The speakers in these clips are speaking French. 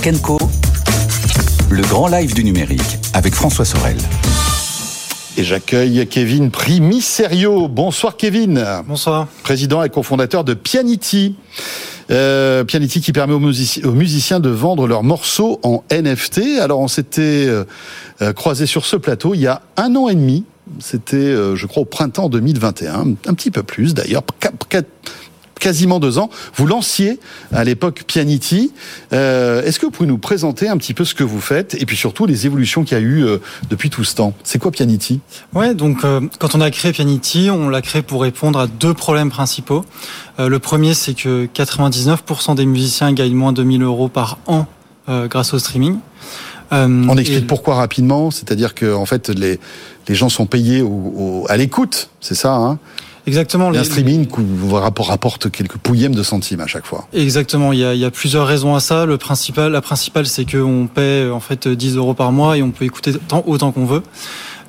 Tech Co. Le grand live du numérique avec François Sorel. Et j'accueille Kevin Primiserio. Bonsoir Kevin. Bonsoir. Président et cofondateur de Pianity. Euh, Pianity qui permet aux, musiciens de vendre leurs morceaux en NFT. Alors on s'était euh, euh, croisé sur ce plateau il y a un an et demi. C'était, je crois, au printemps 2021, un petit peu plus d'ailleurs, quasiment deux ans. Vous lanciez à l'époque Pianity. Euh, est-ce que vous pouvez nous présenter un petit peu ce que vous faites et puis surtout les évolutions qu'il y a eu euh, depuis tout ce temps? C'est quoi Pianity Ouais, donc euh, quand on a créé Pianity, on l'a créé pour répondre à deux problèmes principaux. le premier, c'est que 99% des musiciens gagnent moins de 1000 euros par an grâce au streaming. on explique pourquoi rapidement, c'est-à-dire que en fait les les gens sont payés à l'écoute, c'est ça hein? Exactement. Et un streaming vous rapporte quelques pouillèmes de centimes à chaque fois. Exactement. Il y a, il y a plusieurs raisons à ça. Le principal, la principale, c'est qu'on paie en fait 10 euros par mois et on peut écouter tant, autant qu'on veut.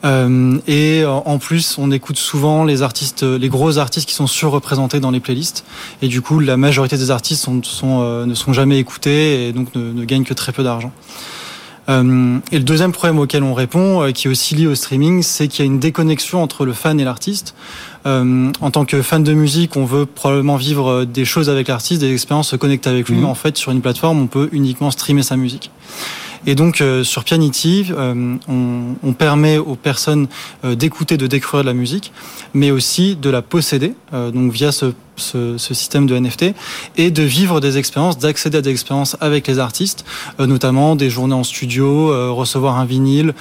Euh, et en plus, on écoute souvent les artistes, les gros artistes qui sont surreprésentés dans les playlists. Et du coup, la majorité des artistes sont, sont, euh, ne sont jamais écoutés et donc ne, ne gagnent que très peu d'argent. Euh, et le deuxième problème auquel on répond, euh, qui est aussi lié au streaming, c'est qu'il y a une déconnexion entre le fan et l'artiste. Euh, en tant que fan de musique, on veut probablement vivre des choses avec l'artiste, des expériences se connecter avec lui. Mais mmh. en fait, sur une plateforme, on peut uniquement streamer sa musique. Et donc euh, sur Pianity, euh, on, on, permet aux personnes euh, d'écouter, de découvrir de la musique, mais aussi de la posséder, donc via ce, ce, système de NFT, et de vivre des expériences, d'accéder à des expériences avec les artistes, notamment des journées en studio, recevoir un vinyle,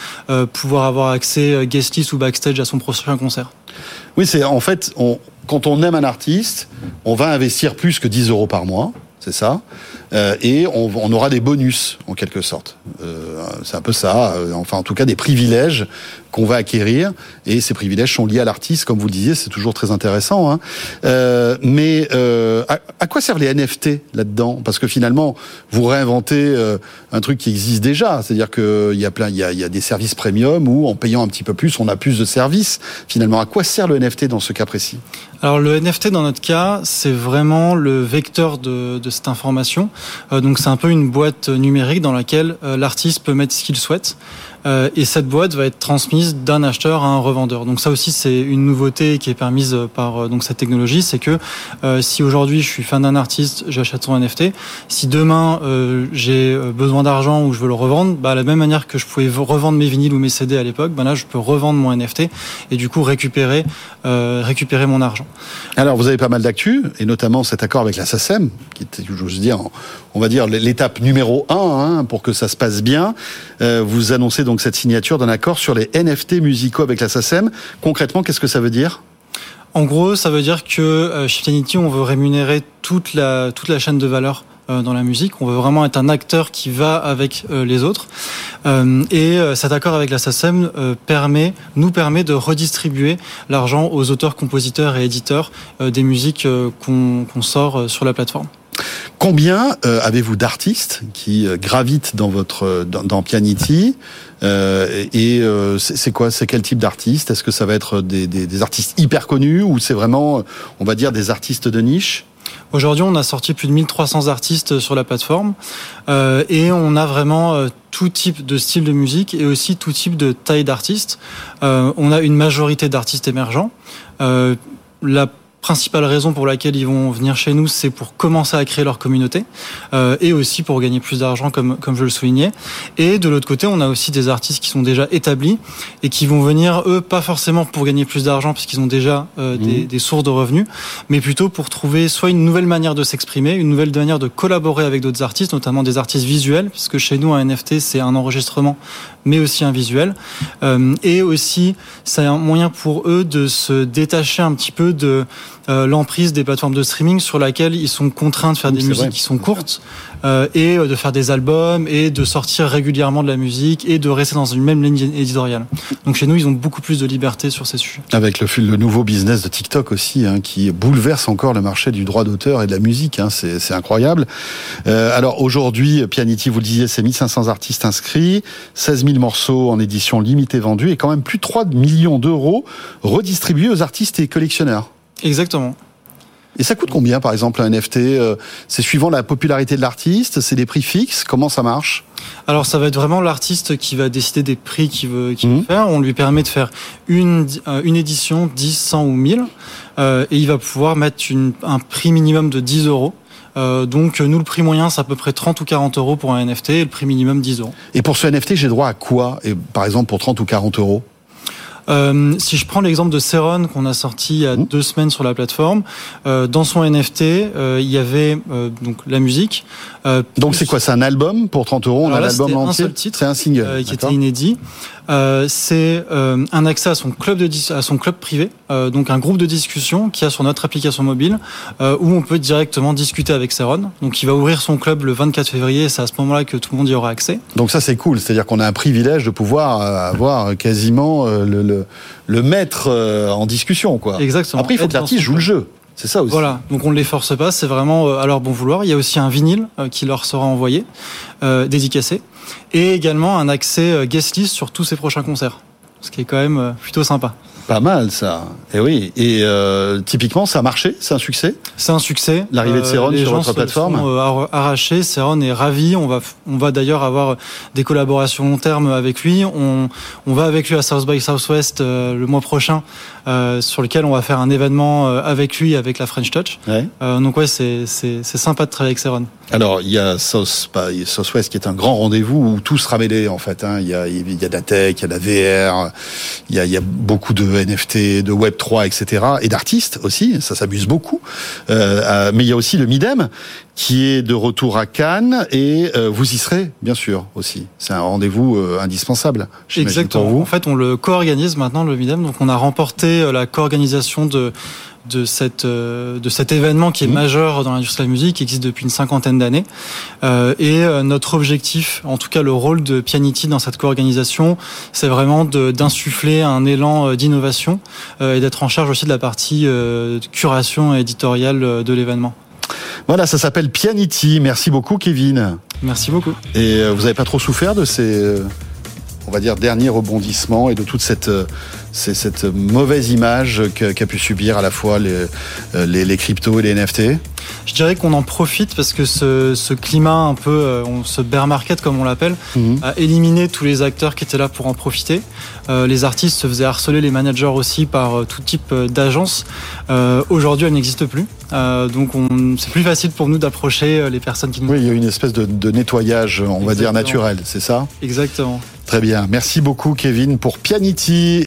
pouvoir avoir accès guest list ou backstage à son prochain concert. Oui, c'est en fait, quand on aime un artiste, on va investir plus que 10 euros par mois c'est ça. Euh, et on, aura des bonus, en quelque sorte. Euh, c'est un peu ça, euh, enfin en tout cas des privilèges qu'on va acquérir, et ces privilèges sont liés à l'artiste, comme vous le disiez, c'est toujours très intéressant. Hein. Euh, mais euh, à, quoi servent les NFT là-dedans? Parce que finalement, vous réinventez un truc qui existe déjà, c'est-à-dire qu'il y a plein, il y a, y a des services premium où en payant un petit peu plus, on a plus de services. Finalement, à quoi sert le NFT dans ce cas précis? Alors le NFT dans notre cas, c'est vraiment le vecteur de, de cette information. Euh, donc c'est un peu une boîte numérique dans laquelle euh, l'artiste peut mettre ce qu'il souhaite. Euh, et cette boîte va être transmise d'un acheteur à un revendeur. Donc ça aussi c'est une nouveauté qui est permise par donc cette technologie, c'est que si aujourd'hui je suis fan d'un artiste, j'achète son NFT. Si demain j'ai besoin d'argent ou je veux le revendre, bah, de la même manière que je pouvais revendre mes vinyles ou mes CD à l'époque, bah là je peux revendre mon NFT et du coup récupérer récupérer mon argent. Alors vous avez pas mal d'actu et notamment cet accord avec la SACEM qui était, je dire, on va dire l'étape numéro un hein, pour que ça se passe bien. Euh, vous annoncez donc cette signature d'un accord sur les NFT musicaux avec la SACEM. Concrètement, qu'est-ce que ça veut dire? En gros, ça veut dire que euh, chez on veut rémunérer toute la chaîne de valeur euh, dans la musique. On veut vraiment être un acteur qui va avec les autres. et cet accord avec la SACEM nous permet de redistribuer l'argent aux auteurs, compositeurs et éditeurs des musiques qu'on sort sur la plateforme. Combien euh, avez-vous d'artistes qui euh, gravitent dans votre dans, dans Pianity euh, Et euh, c'est quoi C'est quel type d'artistes Est-ce que ça va être des, des, des artistes hyper connus ou c'est vraiment, on va dire, des artistes de niche? Aujourd'hui, on a sorti plus de 1300 artistes sur la plateforme euh, et on a vraiment tout type de style de musique et aussi tout type de taille d'artistes. on a une majorité d'artistes émergents. la principale raison pour laquelle ils vont venir chez nous, c'est pour commencer à créer leur communauté euh, et aussi pour gagner plus d'argent, comme comme je le soulignais. Et de l'autre côté, on a aussi des artistes qui sont déjà établis et qui vont venir eux pas forcément pour gagner plus d'argent puisqu'ils ont déjà euh, des, mmh. des, sources de revenus, mais plutôt pour trouver soit une nouvelle manière de s'exprimer, une nouvelle manière de collaborer avec d'autres artistes, notamment des artistes visuels, puisque chez nous un NFT c'est un enregistrement, mais aussi un visuel, euh, et aussi c'est un moyen pour eux de se détacher un petit peu de euh, l'emprise des plateformes de streaming sur laquelle ils sont contraints de faire des musiques qui sont courtes euh, et euh, de faire des albums et de sortir régulièrement de la musique et de rester dans une même ligne éditoriale. Donc chez nous, ils ont beaucoup plus de liberté sur ces sujets. Avec le, le nouveau business de TikTok aussi, hein, qui bouleverse encore le marché du droit d'auteur et de la musique, hein, c'est incroyable. Euh, alors aujourd'hui, Pianity, vous le disiez, c'est 1500 artistes inscrits, 16 000 morceaux en édition limitée vendus et quand même plus de 3 millions d'euros redistribués aux artistes et collectionneurs. Exactement. Et ça coûte combien, par exemple, un NFT euh, C'est suivant la popularité de l'artiste C'est des prix fixes Comment ça marche? Alors ça va être vraiment l'artiste qui va décider des prix qu'il veut, veut Mhm. faire. On lui permet de faire une, euh, une édition, 10, 100 ou 1000. Euh, et il va pouvoir mettre une- un prix minimum de 10 euros. Euh, donc nous, le prix moyen, c'est à peu près 30 ou 40 euros pour un NFT et le prix minimum 10 euros. Et pour ce NFT, j'ai droit à quoi? Et par exemple, pour 30 ou 40 euros? Euh, si je prends l'exemple de Ceron qu'on a sorti il y a Mhm. deux semaines sur la plateforme, euh, dans son NFT, euh, il y avait donc la musique. Donc c'est quoi C'est un album pour 30 euros On a l'album entier C'est un single. qui était inédit. C'est un accès à son club de à son club privé, donc un groupe de discussion qui a sur notre application mobile où on peut directement discuter avec Ceron. Donc il va ouvrir son club le 24 février et c'est à ce moment-là que tout le monde y aura accès. Donc ça c'est cool, c'est-à-dire qu'on a un privilège de pouvoir avoir quasiment le, le, le maître euh, en discussion. quoi. Exactement. Après il faut que l'artiste joue le jeu, c'est ça aussi. Voilà, donc on ne les force pas, c'est vraiment euh, à leur bon vouloir. Il y a aussi un vinyle euh, qui leur sera envoyé, euh, dédicacé, et également un accès guest list sur tous ses prochains concerts, ce qui est quand même plutôt sympa. Pas mal ça. Et oui. Et euh, typiquement ça a marché, c'est un succès? C'est un succès. L'arrivée de Ceron les sur gens votre plateforme? sont, euh, ar- arrachés. Ceron est ravi. On va, on va d'ailleurs avoir des collaborations long terme avec lui. On, on va avec lui à South by Southwest euh, le mois prochain, euh, sur lequel on va faire un événement euh, avec lui, avec la French Touch. Ouais. Euh, donc ouais, c'est c'est c'est sympa de travailler avec Ceron. Alors il y a South, bah, Southwest qui est un grand rendez-vous où tout sera mêlé en fait. hein. Il y a il y a de la tech, il y a de la VR, il y a, il y a beaucoup de NFT, de Web 3, etc. Et d'artistes aussi. Ça s'amuse beaucoup. Euh, mais il y a aussi le Midem qui est de retour à Cannes et euh, vous y serez bien sûr aussi. C'est un rendez-vous euh, indispensable. Exactement. Pour vous. En fait, on le co-organise maintenant le Midem. Donc, on a remporté euh, la co-organisation de de cette euh, de cet événement qui est Mhm. majeur dans l'industrie de la musique, qui existe depuis une cinquantaine d'années. Euh, et euh, notre objectif, en tout cas le rôle de Pianity dans cette co-organisation, c'est vraiment d'insuffler un élan d'innovation euh, et d'être en charge aussi de la partie euh, curation et éditoriale de l'événement. Voilà, ça s'appelle Pianity. Merci beaucoup, Kevin. Merci beaucoup. Et vous n'avez pas trop souffert de ces, on va dire, derniers rebondissements et de toute cette, c'est- cette mauvaise image qu'a pu subir à la fois les, euh, les, les cryptos et les NFT Je dirais qu'on en profite parce que ce, ce climat un peu, euh, on, ce bear market comme on l'appelle, a éliminé tous les acteurs qui étaient là pour en profiter. Euh, les artistes se faisaient harceler, les managers aussi par tout type d'agences. Euh, Aujourd'hui, elles n'existent plus. Euh, donc, on- c'est plus facile pour nous d'approcher les personnes qui nous. Oui, il y a une espèce de, de nettoyage, on va dire, naturel, c'est ça? Exactement. Très bien. Merci beaucoup, Kevin, pour Pianity.